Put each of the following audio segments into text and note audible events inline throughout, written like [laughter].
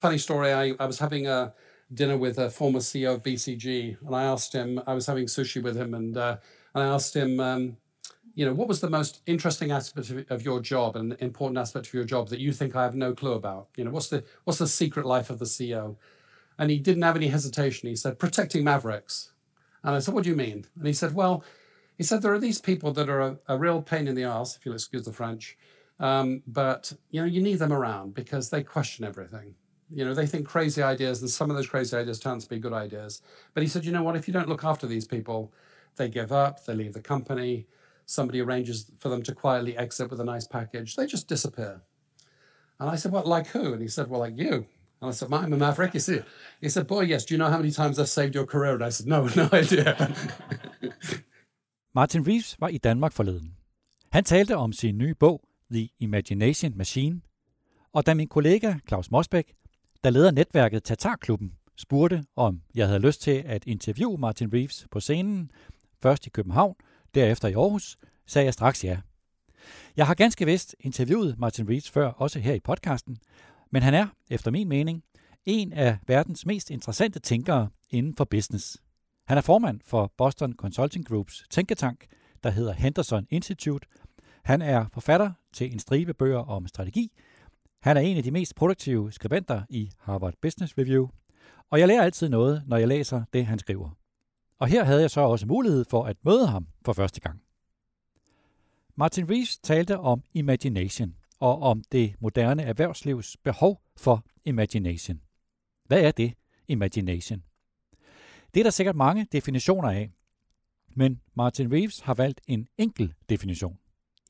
Funny story, I, I was having a dinner with a former CEO of BCG, and I asked him, I was having sushi with him, and, uh, and I asked him, um, you know, what was the most interesting aspect of, your job and important aspect of your job that you think I have no clue about? You know, what's the what's the secret life of the CEO? And he didn't have any hesitation. He said, protecting mavericks. And I said, what do you mean? And he said, well, he said, there are these people that are a, a real pain in the ass, if you'll excuse the French. Um, but, you know, you need them around because they question everything. You know, they think crazy ideas, and some of those crazy ideas turn to be good ideas. But he said, you know what, if you don't look after these people, they give up, they leave the company, somebody arranges for them to quietly exit with a nice package, they just disappear. And I said, What, like who? And he said, Well, like you. And I said, I'm a maverick. He said, he said, Boy, yes, do you know how many times I've saved your career? And I said, No, [laughs] no idea. [laughs] Martin Reeves var i Danmark forleden. Han talte om sin nye bog, The Imagination Machine. Og da min kollega Claus Mosbæk, der leder netværket Tatarklubben, spurgte, om jeg havde lyst til at interviewe Martin Reeves på scenen, først i København, derefter i Aarhus, sagde jeg straks ja. Jeg har ganske vist interviewet Martin Reeves før, også her i podcasten, men han er, efter min mening, en af verdens mest interessante tænkere inden for business. Han er formand for Boston Consulting Groups tænketank, der hedder Henderson Institute. Han er forfatter til en stribe bøger om strategi. Han er en af de mest produktive skribenter i Harvard Business Review. Og jeg lærer altid noget, når jeg læser det, han skriver. Og her havde jeg så også mulighed for at møde ham for første gang. Martin Rees talte om imagination og om det moderne erhvervslivs behov for imagination. Hvad er det, imagination? Det er der sikkert mange definitioner af, men Martin Reeves har valgt en enkel definition.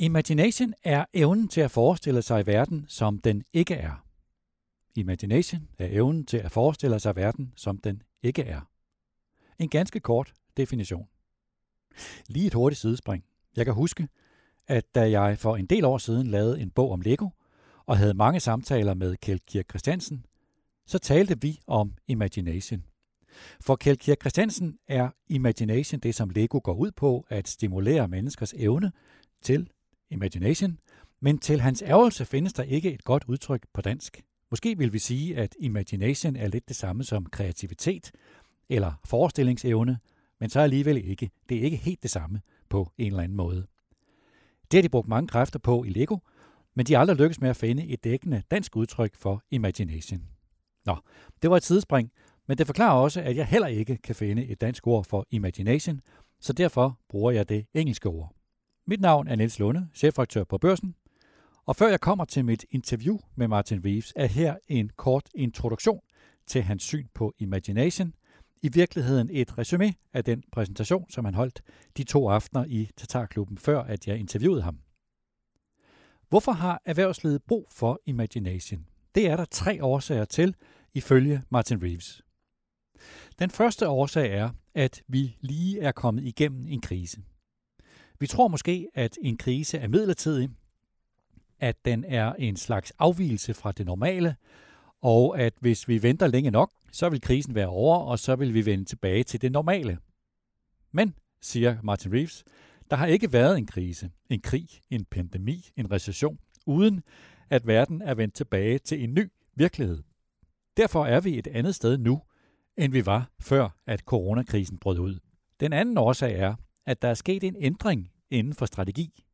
Imagination er evnen til at forestille sig verden, som den ikke er. Imagination er evnen til at forestille sig verden, som den ikke er. En ganske kort definition. Lige et hurtigt sidespring. Jeg kan huske, at da jeg for en del år siden lavede en bog om Lego, og havde mange samtaler med Kjeld Kirk Christiansen, så talte vi om imagination. For Kjeld Kirk Christiansen er imagination det, som Lego går ud på, at stimulere menneskers evne til imagination, men til hans ærgelse findes der ikke et godt udtryk på dansk. Måske vil vi sige, at imagination er lidt det samme som kreativitet eller forestillingsevne, men så alligevel ikke. Det er ikke helt det samme på en eller anden måde. Det har de brugt mange kræfter på i Lego, men de har aldrig lykkes med at finde et dækkende dansk udtryk for imagination. Nå, det var et sidespring, men det forklarer også, at jeg heller ikke kan finde et dansk ord for imagination, så derfor bruger jeg det engelske ord. Mit navn er Niels Lunde, chefredaktør på Børsen, og før jeg kommer til mit interview med Martin Reeves, er her en kort introduktion til hans syn på imagination, i virkeligheden et resume af den præsentation, som han holdt de to aftener i Tatarklubben, før at jeg interviewede ham. Hvorfor har erhvervslivet brug for imagination? Det er der tre årsager til, ifølge Martin Reeves. Den første årsag er, at vi lige er kommet igennem en krise. Vi tror måske, at en krise er midlertidig, at den er en slags afvielse fra det normale, og at hvis vi venter længe nok, så vil krisen være over, og så vil vi vende tilbage til det normale. Men, siger Martin Reeves, der har ikke været en krise, en krig, en pandemi, en recession, uden at verden er vendt tilbage til en ny virkelighed. Derfor er vi et andet sted nu, end vi var før, at coronakrisen brød ud. Den anden årsag er, at der er sket en ændring inden for strategi.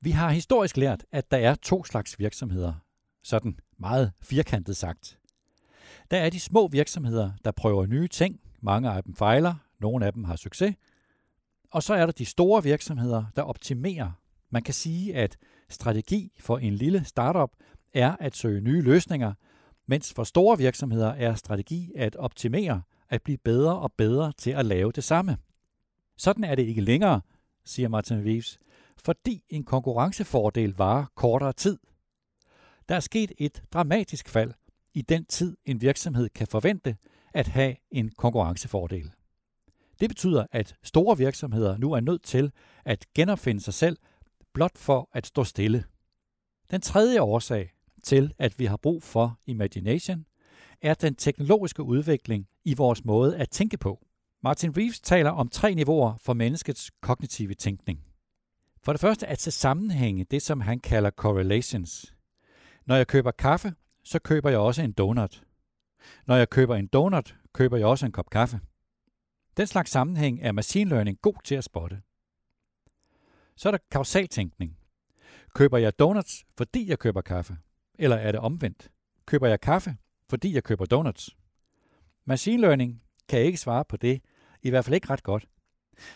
Vi har historisk lært, at der er to slags virksomheder, sådan meget firkantet sagt. Der er de små virksomheder, der prøver nye ting. Mange af dem fejler, nogle af dem har succes. Og så er der de store virksomheder, der optimerer. Man kan sige, at strategi for en lille startup er at søge nye løsninger, mens for store virksomheder er strategi at optimere, at blive bedre og bedre til at lave det samme. Sådan er det ikke længere, siger Martin Reeves, fordi en konkurrencefordel varer kortere tid – der er sket et dramatisk fald i den tid, en virksomhed kan forvente at have en konkurrencefordel. Det betyder, at store virksomheder nu er nødt til at genopfinde sig selv blot for at stå stille. Den tredje årsag til, at vi har brug for imagination, er den teknologiske udvikling i vores måde at tænke på. Martin Reeves taler om tre niveauer for menneskets kognitive tænkning. For det første at se sammenhænge det, som han kalder correlations, når jeg køber kaffe, så køber jeg også en donut. Når jeg køber en donut, køber jeg også en kop kaffe. Den slags sammenhæng er machine learning god til at spotte. Så er der kausaltænkning. Køber jeg donuts, fordi jeg køber kaffe? Eller er det omvendt? Køber jeg kaffe, fordi jeg køber donuts? Machine learning kan ikke svare på det, i hvert fald ikke ret godt.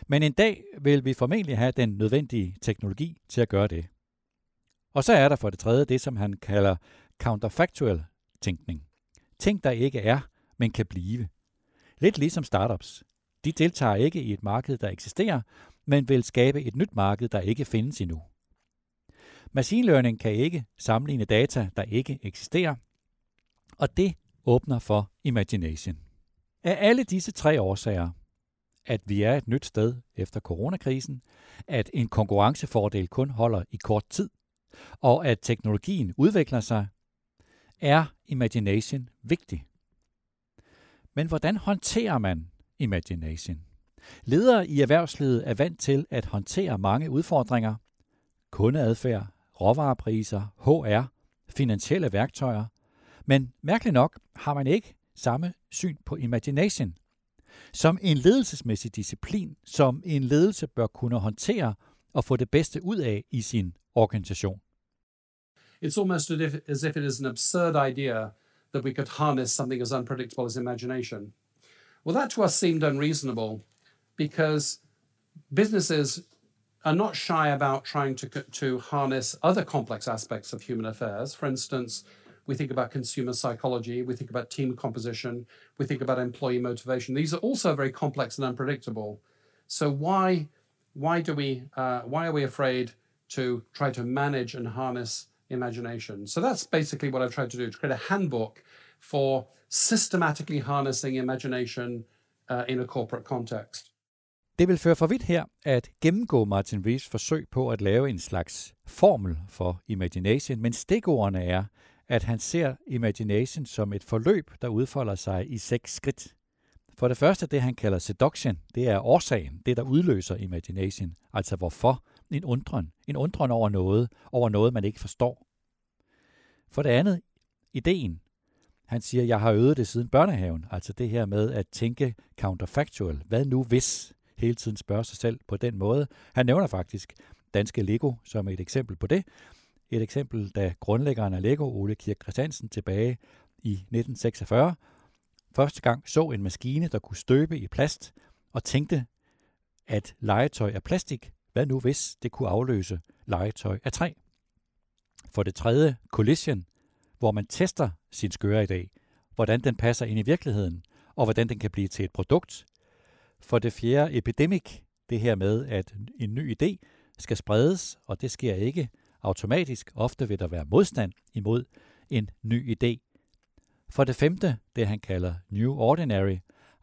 Men en dag vil vi formentlig have den nødvendige teknologi til at gøre det. Og så er der for det tredje det, som han kalder counterfactual tænkning. Ting, der ikke er, men kan blive. Lidt ligesom startups. De deltager ikke i et marked, der eksisterer, men vil skabe et nyt marked, der ikke findes endnu. Machine learning kan ikke sammenligne data, der ikke eksisterer, og det åbner for imagination. Af alle disse tre årsager, at vi er et nyt sted efter coronakrisen, at en konkurrencefordel kun holder i kort tid, og at teknologien udvikler sig, er imagination vigtig. Men hvordan håndterer man imagination? Ledere i erhvervslivet er vant til at håndtere mange udfordringer. Kundeadfærd, råvarepriser, HR, finansielle værktøjer. Men mærkeligt nok har man ikke samme syn på imagination. Som en ledelsesmæssig disciplin, som en ledelse bør kunne håndtere og få det bedste ud af i sin organisation. It's almost as if it is an absurd idea that we could harness something as unpredictable as imagination. Well, that to us seemed unreasonable because businesses are not shy about trying to, to harness other complex aspects of human affairs. For instance, we think about consumer psychology, we think about team composition, we think about employee motivation. These are also very complex and unpredictable. So why why do we uh, why are we afraid to try to manage and harness imagination? So that's basically what I've tried to do to create a handbook for systematically harnessing imagination uh, in a corporate context. Det vil føre for vidt her at gennemgå Martin Reeves forsøg på at lave en slags formel for imagination, men stikordene er, at han ser imagination som et forløb, der udfolder sig i seks skridt. For det første, det han kalder seduction, det er årsagen, det der udløser imagination, altså hvorfor, en undren, en undren over noget, over noget man ikke forstår. For det andet, ideen. Han siger, jeg har øvet det siden børnehaven, altså det her med at tænke counterfactual. Hvad nu hvis? Hele tiden spørge sig selv på den måde. Han nævner faktisk danske Lego som et eksempel på det. Et eksempel, da grundlæggeren af Lego, Ole Kirk Christiansen, tilbage i 1946, første gang så en maskine, der kunne støbe i plast, og tænkte, at legetøj af plastik, hvad nu hvis det kunne afløse legetøj af træ? For det tredje, collision, hvor man tester sin skøre i dag, hvordan den passer ind i virkeligheden, og hvordan den kan blive til et produkt. For det fjerde, epidemic, det her med, at en ny idé skal spredes, og det sker ikke automatisk. Ofte vil der være modstand imod en ny idé. For det femte, det han kalder New Ordinary,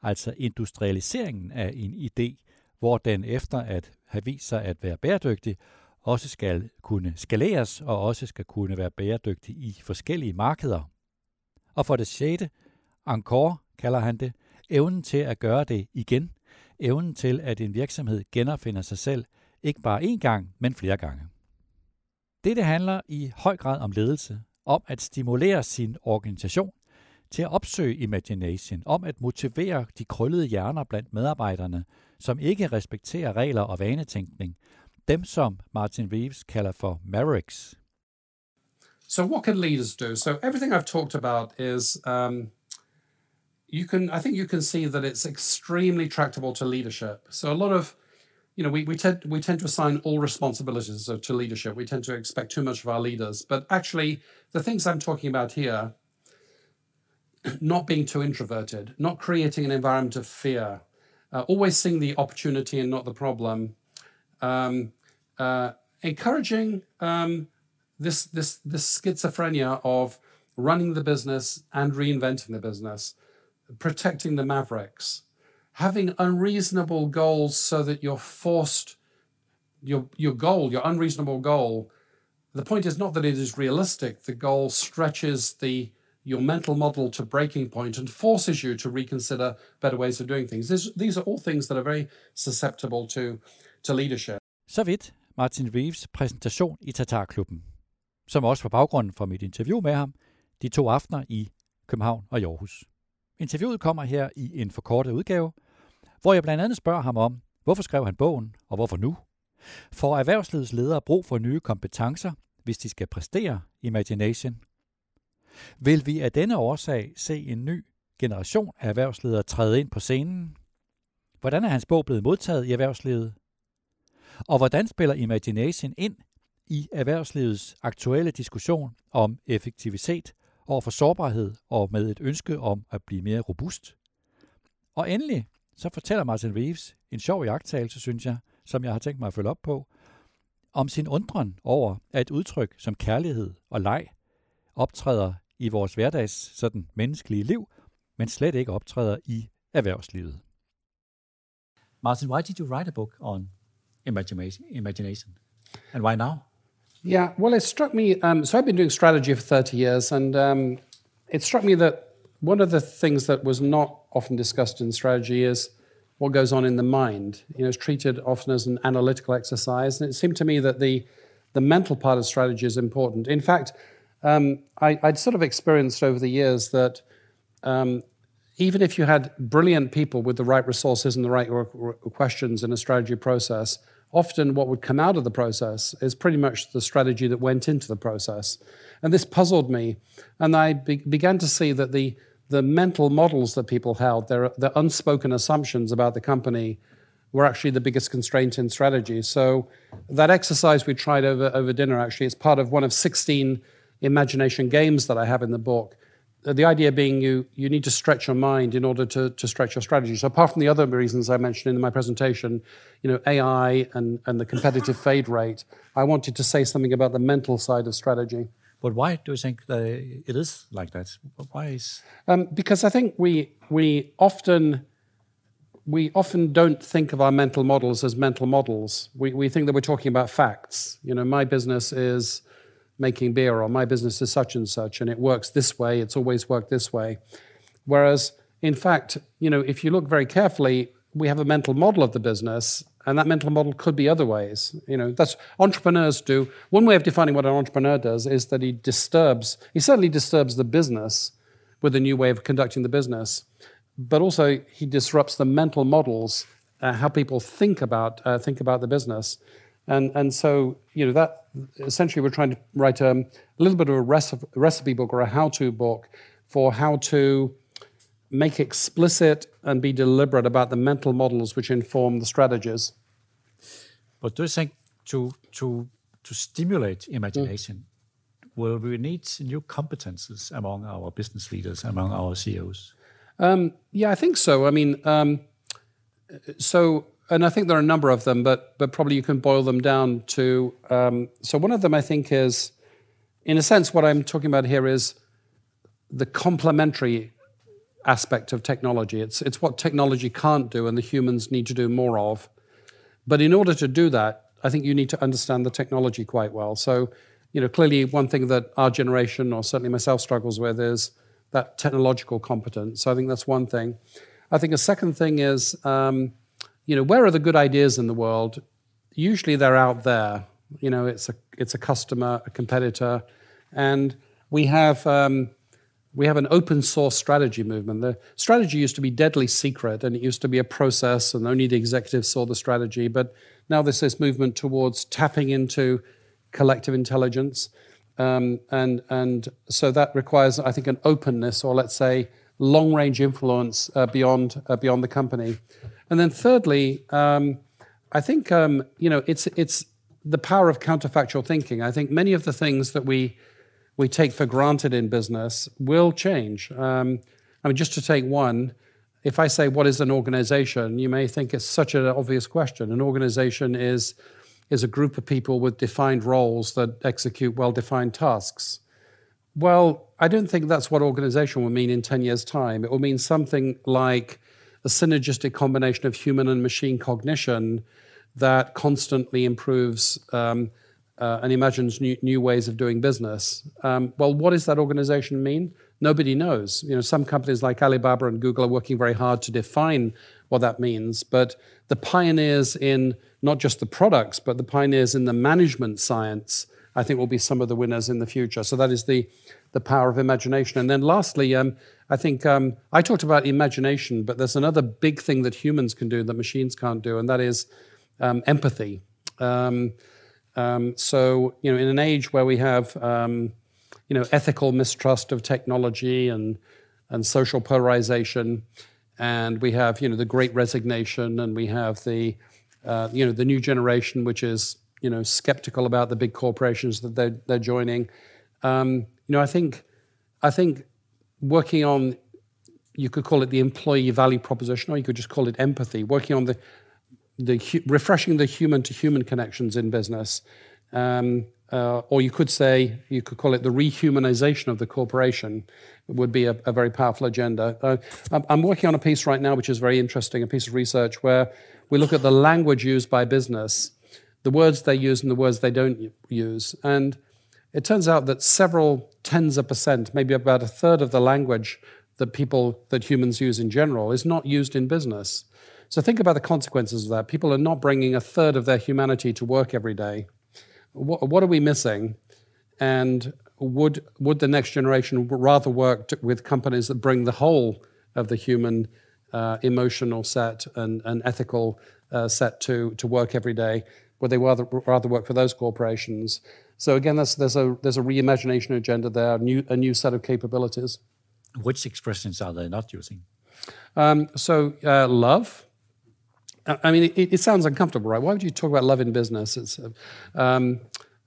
altså industrialiseringen af en idé, hvor den efter at have vist sig at være bæredygtig, også skal kunne skaleres og også skal kunne være bæredygtig i forskellige markeder. Og for det sjette, encore kalder han det, evnen til at gøre det igen, evnen til at en virksomhed genopfinder sig selv, ikke bare én gang, men flere gange. Dette handler i høj grad om ledelse, om at stimulere sin organisation til at opsøge imagination, om at motivere de krøllede hjerner blandt medarbejderne, som ikke respekterer regler og vanetænkning, dem som Martin Reeves kalder for Mavericks. So what can leaders do? So everything I've talked about is um, you can I think you can see that it's extremely tractable to leadership. So a lot of you know, we, we tend we tend to assign all responsibilities to leadership. We tend to expect too much of our leaders. But actually, the things I'm talking about here, [clears throat] not being too introverted, not creating an environment of fear, uh, always seeing the opportunity and not the problem, um, uh, encouraging um, this this this schizophrenia of running the business and reinventing the business, protecting the mavericks having unreasonable goals so that you're forced your your goal, your unreasonable goal. The point is not that it is realistic. The goal stretches the your mental model to breaking point and forces you to reconsider better ways of doing things. This, these are all things that are very susceptible to, to leadership. Så vidt Martin Reeves præsentation i Tatarklubben, som også var baggrunden for mit interview med ham de to aftener i København og Aarhus. Interviewet kommer her i en forkortet udgave, hvor jeg blandt andet spørger ham om, hvorfor skrev han bogen, og hvorfor nu? For erhvervslivets ledere brug for nye kompetencer, hvis de skal præstere Imagination? Vil vi af denne årsag se en ny generation af erhvervsledere træde ind på scenen? Hvordan er hans bog blevet modtaget i erhvervslivet? Og hvordan spiller Imagination ind i erhvervslivets aktuelle diskussion om effektivitet over for sårbarhed og med et ønske om at blive mere robust? Og endelig så fortæller Martin Reeves en sjov jagttagelse, synes jeg, som jeg har tænkt mig at følge op på, om sin undren over, at et udtryk som kærlighed og leg optræder i vores hverdags sådan menneskelige liv, men slet ikke optræder i erhvervslivet. Martin, why did you write a book on imagination, imagination? and why now? Yeah, well, it struck me. Um, so I've been doing strategy for 30 years, and um, it struck me that one of the things that was not often discussed in strategy is what goes on in the mind. You know, it's treated often as an analytical exercise, and it seemed to me that the the mental part of strategy is important. In fact, um, I, would sort of experienced over the years that um, even if you had brilliant people with the right resources and the right questions in a strategy process, often what would come out of the process is pretty much the strategy that went into the process. And this puzzled me. And I be- began to see that the the mental models that people held, their, their unspoken assumptions about the company, were actually the biggest constraint in strategy. So that exercise we tried over, over dinner actually is part of one of 16 imagination games that I have in the book. The idea being you, you need to stretch your mind in order to, to stretch your strategy. So apart from the other reasons I mentioned in my presentation, you know, AI and, and the competitive fade rate, I wanted to say something about the mental side of strategy. But why do you think that it is like that? Why is? Um, because I think we we often we often don't think of our mental models as mental models. We we think that we're talking about facts. You know, my business is making beer, or my business is such and such, and it works this way. It's always worked this way. Whereas, in fact, you know, if you look very carefully, we have a mental model of the business, and that mental model could be other ways. You know, that's entrepreneurs do. One way of defining what an entrepreneur does is that he disturbs, he certainly disturbs the business with a new way of conducting the business, but also he disrupts the mental models, uh, how people think about uh, think about the business. And, and so, you know, that essentially we're trying to write a, a little bit of a recipe, recipe book or a how to book for how to make explicit and be deliberate about the mental models which inform the strategies. But do you think to to to stimulate imagination, mm. will we need new competences among our business leaders, among our CEOs? Um, yeah, I think so. I mean, um, so and I think there are a number of them, but but probably you can boil them down to. Um, so one of them I think is, in a sense, what I'm talking about here is the complementary aspect of technology. It's, it's what technology can't do and the humans need to do more of. But in order to do that, I think you need to understand the technology quite well. So, you know, clearly one thing that our generation, or certainly myself, struggles with is that technological competence. So I think that's one thing. I think a second thing is, um, you know, where are the good ideas in the world? Usually they're out there. You know, it's a it's a customer, a competitor, and we have um, we have an open source strategy movement. The strategy used to be deadly secret and it used to be a process and only the executives saw the strategy. But now there's this movement towards tapping into collective intelligence. Um, and, and so that requires, I think, an openness or let's say long range influence uh, beyond, uh, beyond the company. And then thirdly, um, I think, um, you know, it's, it's the power of counterfactual thinking. I think many of the things that we we take for granted in business will change. Um, I mean, just to take one, if I say what is an organization, you may think it's such an obvious question. An organization is is a group of people with defined roles that execute well-defined tasks. Well, I don't think that's what organization will mean in 10 years' time. It will mean something like a synergistic combination of human and machine cognition that constantly improves um, uh, and imagines new, new ways of doing business. Um, well, what does that organization mean? Nobody knows. You know, some companies like Alibaba and Google are working very hard to define what that means. But the pioneers in not just the products, but the pioneers in the management science, I think will be some of the winners in the future. So that is the the power of imagination. And then lastly, um, I think um, I talked about imagination, but there's another big thing that humans can do that machines can't do, and that is um, empathy. Um, um so, you know, in an age where we have, um, you know, ethical mistrust of technology and and social polarization, and we have, you know, the Great Resignation, and we have the, uh, you know, the new generation, which is, you know, skeptical about the big corporations that they're, they're joining. Um, you know, I think, I think working on, you could call it the employee value proposition, or you could just call it empathy, working on the, the refreshing the human to human connections in business. Um, uh, or you could say, you could call it the rehumanization of the corporation, would be a, a very powerful agenda. Uh, I'm working on a piece right now which is very interesting, a piece of research where we look at the language used by business, the words they use and the words they don't use. And it turns out that several tens of percent, maybe about a third of the language that people, that humans use in general, is not used in business. So think about the consequences of that. People are not bringing a third of their humanity to work every day. What, what are we missing? And would, would the next generation rather work to, with companies that bring the whole of the human uh, emotional set and, and ethical uh, set to, to work every day? Would they rather, rather work for those corporations? So again, there's, there's, a, there's a reimagination agenda there, a new, a new set of capabilities. Which expressions are they not using? Um, so uh, love. I mean, it, it, sounds uncomfortable, right? Why would you talk about love in business? It's um,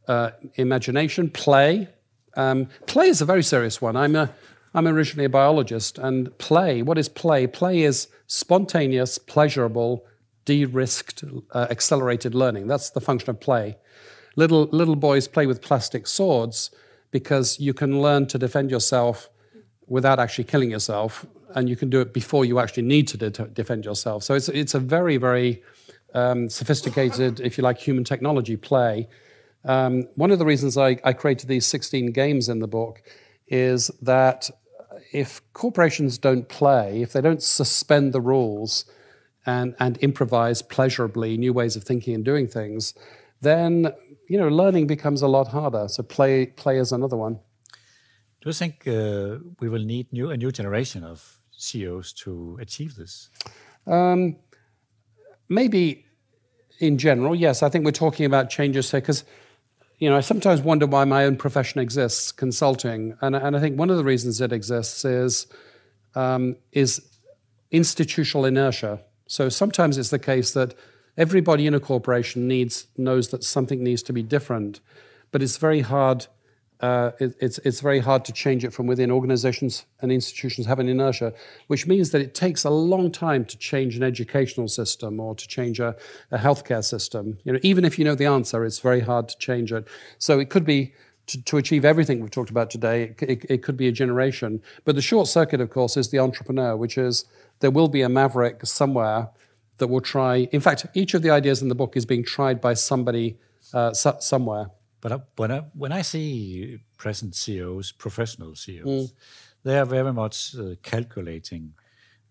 uh, imagination, play. Um, play is a very serious one. I'm a, I'm originally a biologist, and play. What is play? Play is spontaneous, pleasurable, de-risked, uh, accelerated learning. That's the function of play. Little, little boys play with plastic swords because you can learn to defend yourself without actually killing yourself, and you can do it before you actually need to de- defend yourself. So it's, it's a very, very um, sophisticated, if you like, human technology play. Um, one of the reasons I, I created these 16 games in the book is that if corporations don't play, if they don't suspend the rules and, and improvise pleasurably new ways of thinking and doing things, then you know, learning becomes a lot harder. So play play is another one. Do you think uh, we will need new a new generation of CEOs to achieve this? Um, maybe in general, yes. I think we're talking about changes here because you know I sometimes wonder why my own profession exists, consulting, and and I think one of the reasons it exists is um, is institutional inertia. So sometimes it's the case that everybody in a corporation needs knows that something needs to be different, but it's very hard. Uh, it, it's it's very hard to change it from within. Organizations and institutions have an inertia, which means that it takes a long time to change an educational system or to change a, a healthcare system. You know, even if you know the answer, it's very hard to change it. So it could be to, to, achieve everything we've talked about today, it, it, it, could be a generation. But the short circuit, of course, is the entrepreneur, which is there will be a maverick somewhere that will try. In fact, each of the ideas in the book is being tried by somebody uh, so, somewhere. But uh, when I, when I see present CEOs, professional CEOs, mm. they are very much uh, calculating.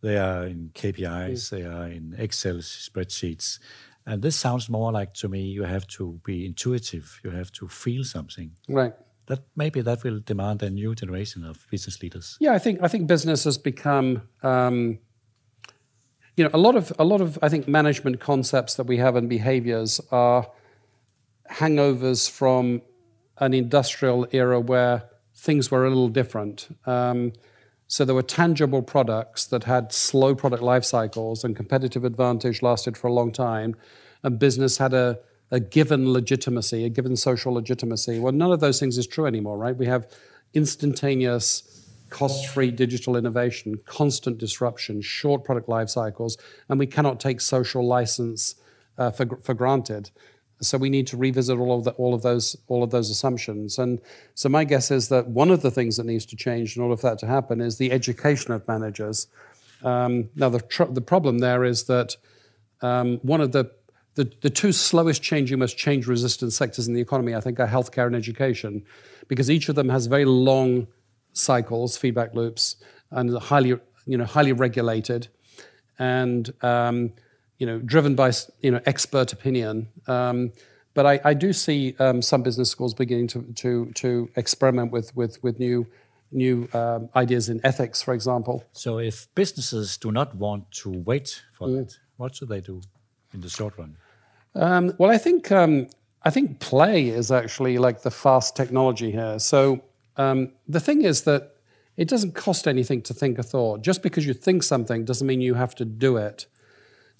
They are in KPIs, mm. they are in Excel spreadsheets. And this sounds more like to me you have to be intuitive, you have to feel something. Right. That maybe that will demand a new generation of business leaders. Yeah, I think I think business has become um, you know, a lot of a lot of I think management concepts that we have and behaviors are hangovers from an industrial era where things were a little different. Um, so there were tangible products that had slow product life cycles and competitive advantage lasted for a long time, and business had a, a given legitimacy, a given social legitimacy. Well, none of those things is true anymore, right? We have instantaneous cost free digital innovation, constant disruption, short product life cycles, and we cannot take social license uh, for, for granted. So we need to revisit all of the, all of those all of those assumptions. And so my guess is that one of the things that needs to change in order for that to happen is the education of managers. Um, now the tr- the problem there is that um, one of the, the the two slowest changing, most change resistant sectors in the economy, I think, are healthcare and education, because each of them has very long cycles, feedback loops, and highly, you know, highly regulated, and um, you know, driven by you know expert opinion. Um, but I, I, do see um, some business schools beginning to, to, to experiment with, with, with new new um, ideas in ethics, for example. So, if businesses do not want to wait for mm. that, what should they do in the short run? Um, well, I think um, I think play is actually like the fast technology here. So um, the thing is that it doesn't cost anything to think a thought. Just because you think something doesn't mean you have to do it.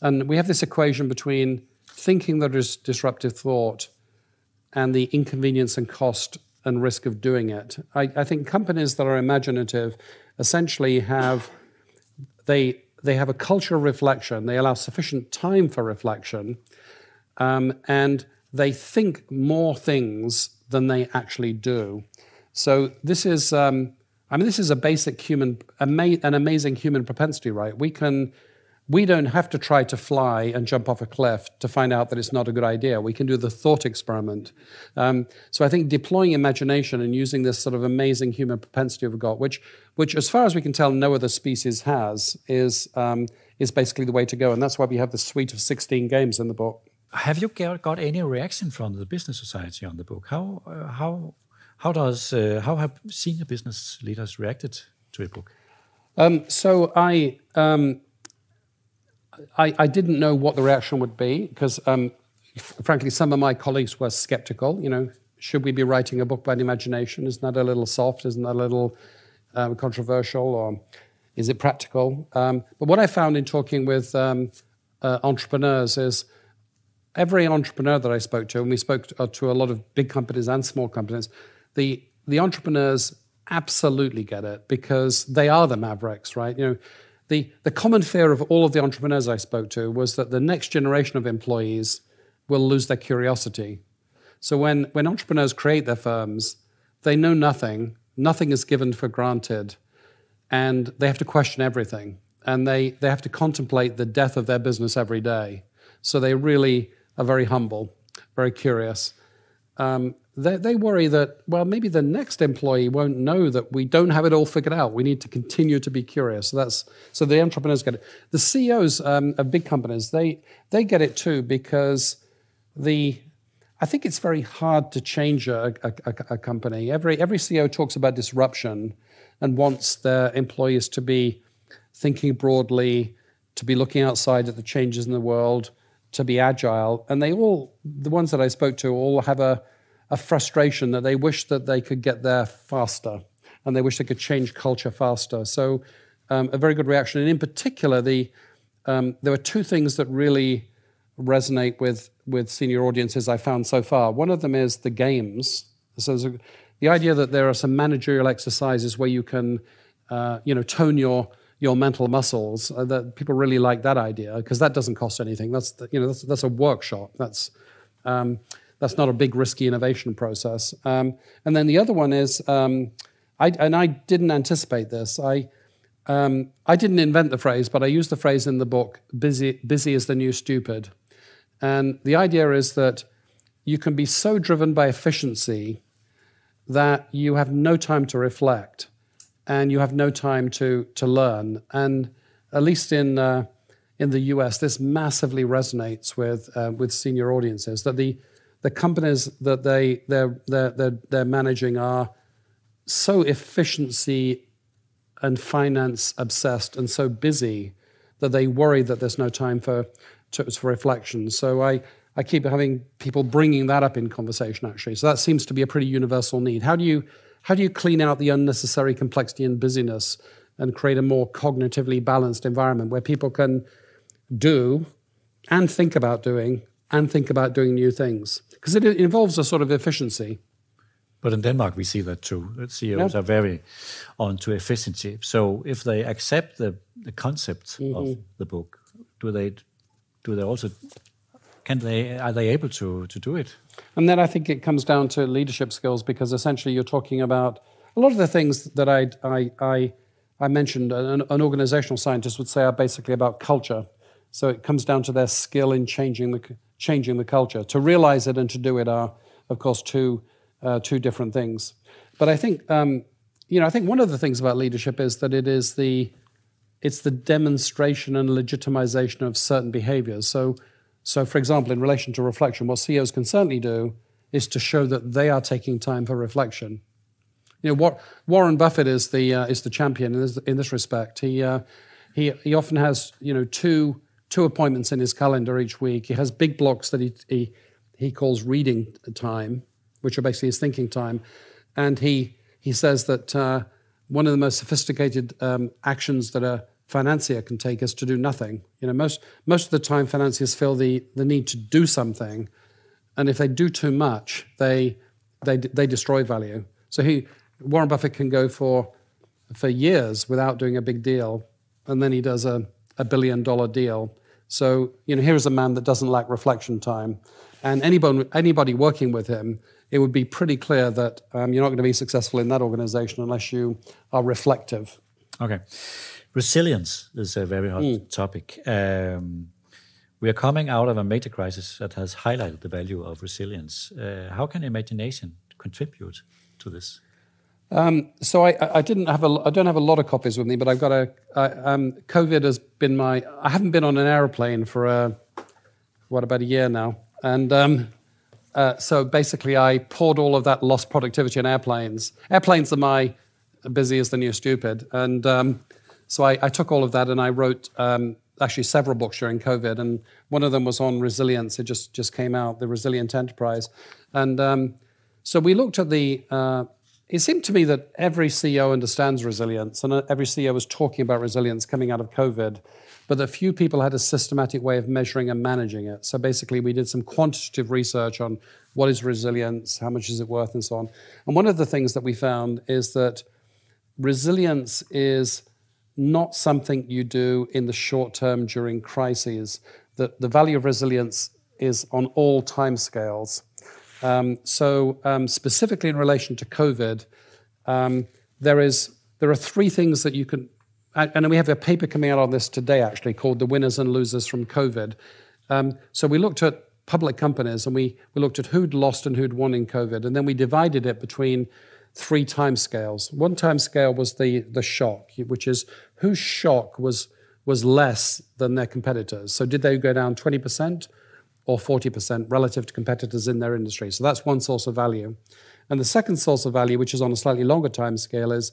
And we have this equation between thinking that is disruptive thought and the inconvenience and cost and risk of doing it. I, I think companies that are imaginative essentially have they they have a culture of reflection. They allow sufficient time for reflection, um, and they think more things than they actually do. So this is, um, I mean, this is a basic human, ama- an amazing human propensity, right? We can we don't have to try to fly and jump off a cliff to find out that it's not a good idea. We can do the thought experiment. Um, so I think deploying imagination and using this sort of amazing human propensity we've got, which, which as far as we can tell, no other species has, is, um, is basically the way to go. And that's why we have the suite of 16 games in the book. Have you got any reaction from the business society on the book? How, uh, how, how, does, uh, how have senior business leaders reacted to the book? Um, so I um, I, I didn't know what the reaction would be because, um, frankly, some of my colleagues were skeptical. You know, should we be writing a book about imagination? Isn't that a little soft? Isn't that a little um, controversial? Or is it practical? Um, but what I found in talking with um, uh, entrepreneurs is every entrepreneur that I spoke to, and we spoke to, uh, to a lot of big companies and small companies, the the entrepreneurs absolutely get it because they are the mavericks, right? You know, the, the common fear of all of the entrepreneurs I spoke to was that the next generation of employees will lose their curiosity. So when, when entrepreneurs create their firms, they know nothing, nothing is given for granted, and they have to question everything. And they, they have to contemplate the death of their business every day. So they really are very humble, very curious. Um, they, they worry that, well, maybe the next employee won't know that we don't have it all figured out. We need to continue to be curious. So that's so the entrepreneurs get it. The CEOs um, of big companies, they they get it too because the I think it's very hard to change a, a, a, company. Every every CEO talks about disruption and wants their employees to be thinking broadly, to be looking outside at the changes in the world, to be agile. And they all, the ones that I spoke to, all have a a frustration that they wish that they could get there faster and they wish they could change culture faster. So, um, a very good reaction. And in particular, the um, there were two things that really resonate with with senior audiences I found so far. One of them is the games. So, a, the idea that there are some managerial exercises where you can, uh, you know, tone your your mental muscles. Uh, that people really like that idea because that doesn't cost anything. That's the, you know that's, that's a workshop. That's um, that's not a big risky innovation process. Um, and then the other one is, um, I, and I didn't anticipate this. I um, I didn't invent the phrase, but I used the phrase in the book. Busy, busy is the new stupid, and the idea is that you can be so driven by efficiency that you have no time to reflect, and you have no time to to learn. And at least in uh, in the U.S., this massively resonates with uh, with senior audiences. That the the companies that they they're, they're, they're, they're managing are so efficiency and finance obsessed and so busy that they worry that there's no time for for reflection. So I I keep having people bringing that up in conversation actually. So that seems to be a pretty universal need. How do you how do you clean out the unnecessary complexity and busyness and create a more cognitively balanced environment where people can do and think about doing and think about doing new things? because it involves a sort of efficiency. But in Denmark, we see that too. The CEOs are very on to efficiency. So if they accept the, the concept mm-hmm. of the book, do they do they also can they are they able to to do it? And then I think it comes down to leadership skills because essentially you're talking about a lot of the things that I I I, I mentioned. An, an organizational scientist would say are basically about culture. So it comes down to their skill in changing the changing the culture. To realize it and to do it are, of course, two, uh, two different things. But I think, um, you know, I think one of the things about leadership is that it is the, it's the demonstration and legitimization of certain behaviors. So, so for example, in relation to reflection, what CEOs can certainly do is to show that they are taking time for reflection. You know, Warren Buffett is the uh, is the champion in this, in this respect. He uh, he he often has you know two two appointments in his calendar each week. He has big blocks that he he, he calls reading time, which are basically his thinking time, and he he says that uh, one of the most sophisticated um, actions that a financier can take is to do nothing. You know, most most of the time financiers feel the the need to do something, and if they do too much, they they they destroy value. So he Warren Buffett can go for for years without doing a big deal, and then he does a, a billion dollar deal. So you know, here is a man that doesn't lack reflection time, and anybody anybody working with him, it would be pretty clear that um, you're not going to be successful in that organization unless you are reflective. Okay, resilience is a very hot mm. topic. Um, we are coming out of a major crisis that has highlighted the value of resilience. Uh, how can imagination contribute to this? Um, so I, I, didn't have a, I don't have a lot of copies with me, but I've got a. I, um, COVID has been my. I haven't been on an aeroplane for a, what about a year now, and um, uh, so basically I poured all of that lost productivity on airplanes. Airplanes are my busy as the new stupid, and um, so I, I, took all of that and I wrote um, actually several books during COVID, and one of them was on resilience. It just just came out, the Resilient Enterprise, and um, so we looked at the uh, it seemed to me that every CEO understands resilience and uh, every CEO was talking about resilience coming out of COVID, but that few people had a systematic way of measuring and managing it. So basically, we did some quantitative research on what is resilience, how much is it worth, and so on. And one of the things that we found is that resilience is not something you do in the short term during crises. That the value of resilience is on all time scales. Um, so um, specifically in relation to COVID, um, there is there are three things that you can, and we have a paper coming out on this today actually called "The Winners and Losers from COVID." Um, so we looked at public companies and we we looked at who'd lost and who'd won in COVID, and then we divided it between three time scales. One time scale was the the shock, which is whose shock was was less than their competitors. So did they go down twenty percent? Or 40% relative to competitors in their industry. So that's one source of value. And the second source of value, which is on a slightly longer time scale, is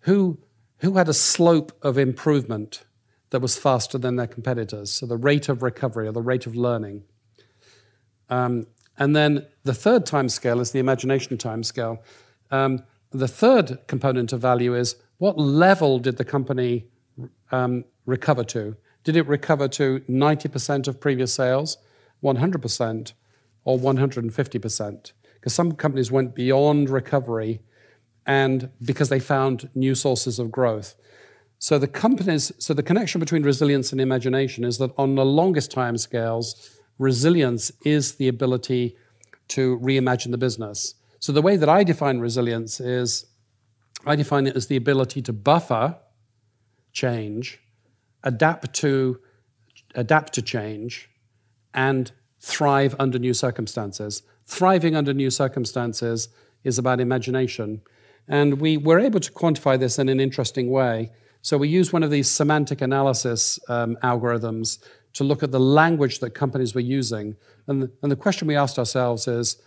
who, who had a slope of improvement that was faster than their competitors. So the rate of recovery or the rate of learning. Um, and then the third time scale is the imagination time scale. Um, the third component of value is what level did the company um, recover to? Did it recover to 90% of previous sales? 100% or 150%. Because some companies went beyond recovery and because they found new sources of growth. So the companies, so the connection between resilience and imagination is that on the longest time scales, resilience is the ability to reimagine the business. So the way that I define resilience is I define it as the ability to buffer change, adapt to adapt to change, and thrive under new circumstances. Thriving under new circumstances is about imagination. And we were able to quantify this in an interesting way. So we use one of these semantic analysis um, algorithms to look at the language that companies were using. And and the question we asked ourselves is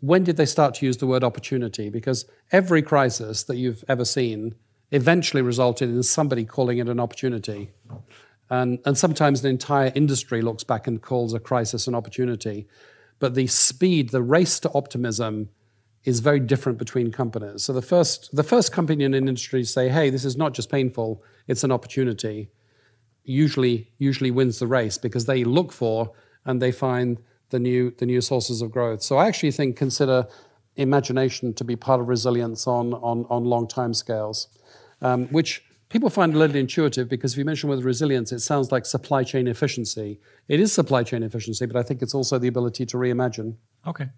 when did they start to use the word opportunity? Because every crisis that you've ever seen eventually resulted in somebody calling it an opportunity. And, and sometimes an entire industry looks back and calls a crisis an opportunity. But the speed, the race to optimism, is very different between companies. So the first, the first company in an industry say, "Hey, this is not just painful; it's an opportunity." Usually, usually wins the race because they look for and they find the new the new sources of growth. So I actually think consider imagination to be part of resilience on on on long time scales, um, which people find a little intuitive because if you mention with resilience, it sounds like supply chain efficiency. It is supply chain efficiency, but I think it's also the ability to reimagine. Okay.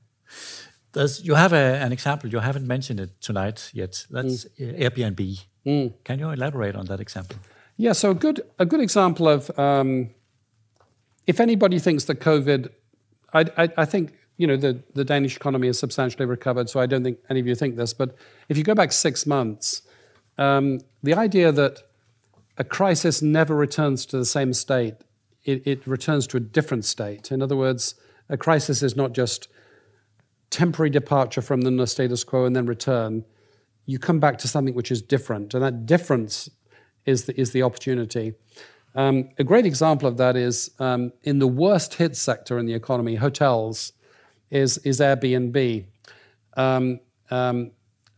Does, you have a, an example, you haven't mentioned it tonight yet. That's mm. Airbnb. Mm. Can you elaborate on that example? Yeah, so a good, a good example of um, if anybody thinks that COVID, I, I, I think you know the, the Danish economy is substantially recovered, so I don't think any of you think this, but if you go back six months, um, the idea that a crisis never returns to the same state, it, it returns to a different state. In other words, a crisis is not just temporary departure from the status quo and then return. you come back to something which is different, and that difference is the, is the opportunity. Um, a great example of that is um, in the worst hit sector in the economy, hotels, is, is Airbnb. Um, um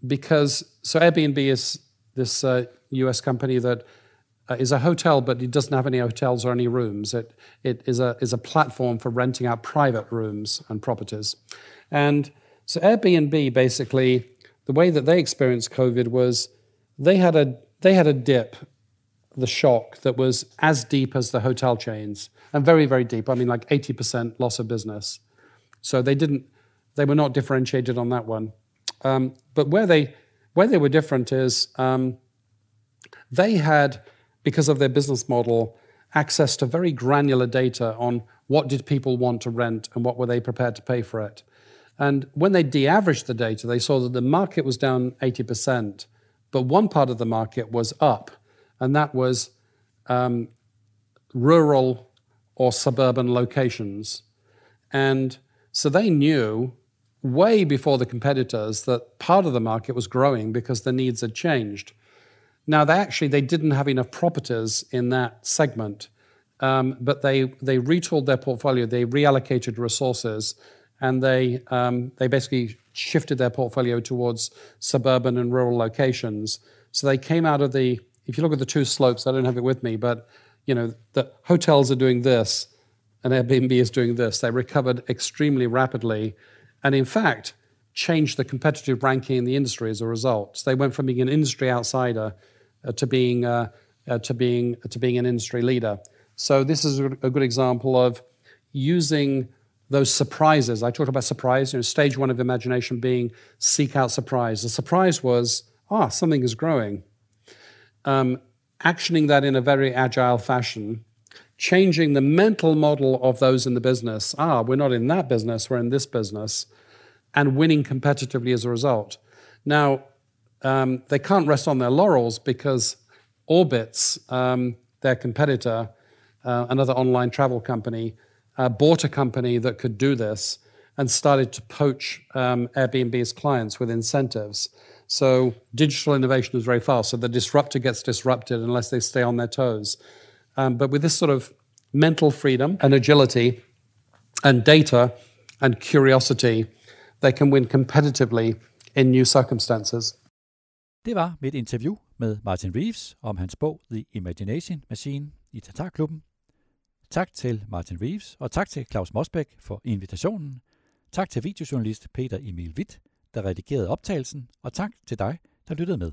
because, so Airbnb is this uh, US company that uh, is a hotel, but it doesn't have any hotels or any rooms. It, it is, a, is a platform for renting out private rooms and properties. And so Airbnb basically, the way that they experienced COVID was they had a, they had a dip, the shock that was as deep as the hotel chains and very, very deep. I mean, like 80% loss of business. So they didn't, they were not differentiated on that one. Um, but where they, where they were different is um, they had because of their business model, access to very granular data on what did people want to rent and what were they prepared to pay for it. And when they de-averaged the data, they saw that the market was down 80%, but one part of the market was up, and that was um, rural or suburban locations. And so they knew way before the competitors that part of the market was growing because the needs had changed. Now, they actually they didn't have enough properties in that segment, um, but they they retooled their portfolio. They reallocated resources, and they um, they basically shifted their portfolio towards suburban and rural locations. So they came out of the. If you look at the two slopes, I don't have it with me, but you know the hotels are doing this, and Airbnb is doing this. They recovered extremely rapidly, and in fact changed the competitive ranking in the industry as a result. So they went from being an industry outsider uh, to being uh, uh, to being to being an industry leader. So this is a good example of using those surprises. I talked about surprise. You know, stage one of imagination being seek out surprise. The surprise was ah something is growing. Um, actioning that in a very agile fashion, changing the mental model of those in the business. Ah, we're not in that business, we're in this business, and winning competitively as a result. Now, um, they can't rest on their laurels because Orbitz, um, their competitor, uh, another online travel company, uh, bought a company that could do this and started to poach um, Airbnb's clients with incentives. So digital innovation is very fast. So the disruptor gets disrupted unless they stay on their toes. Um, but with this sort of mental freedom and agility and data and curiosity, they can win competitively in new circumstances. Det var mit interview med Martin Reeves om hans bog The Imagination Machine i Tatarklubben. Tak til Martin Reeves, og tak til Claus Mosbæk for invitationen. Tak til videojournalist Peter Emil Witt, der redigerede optagelsen, og tak til dig, der lyttede med.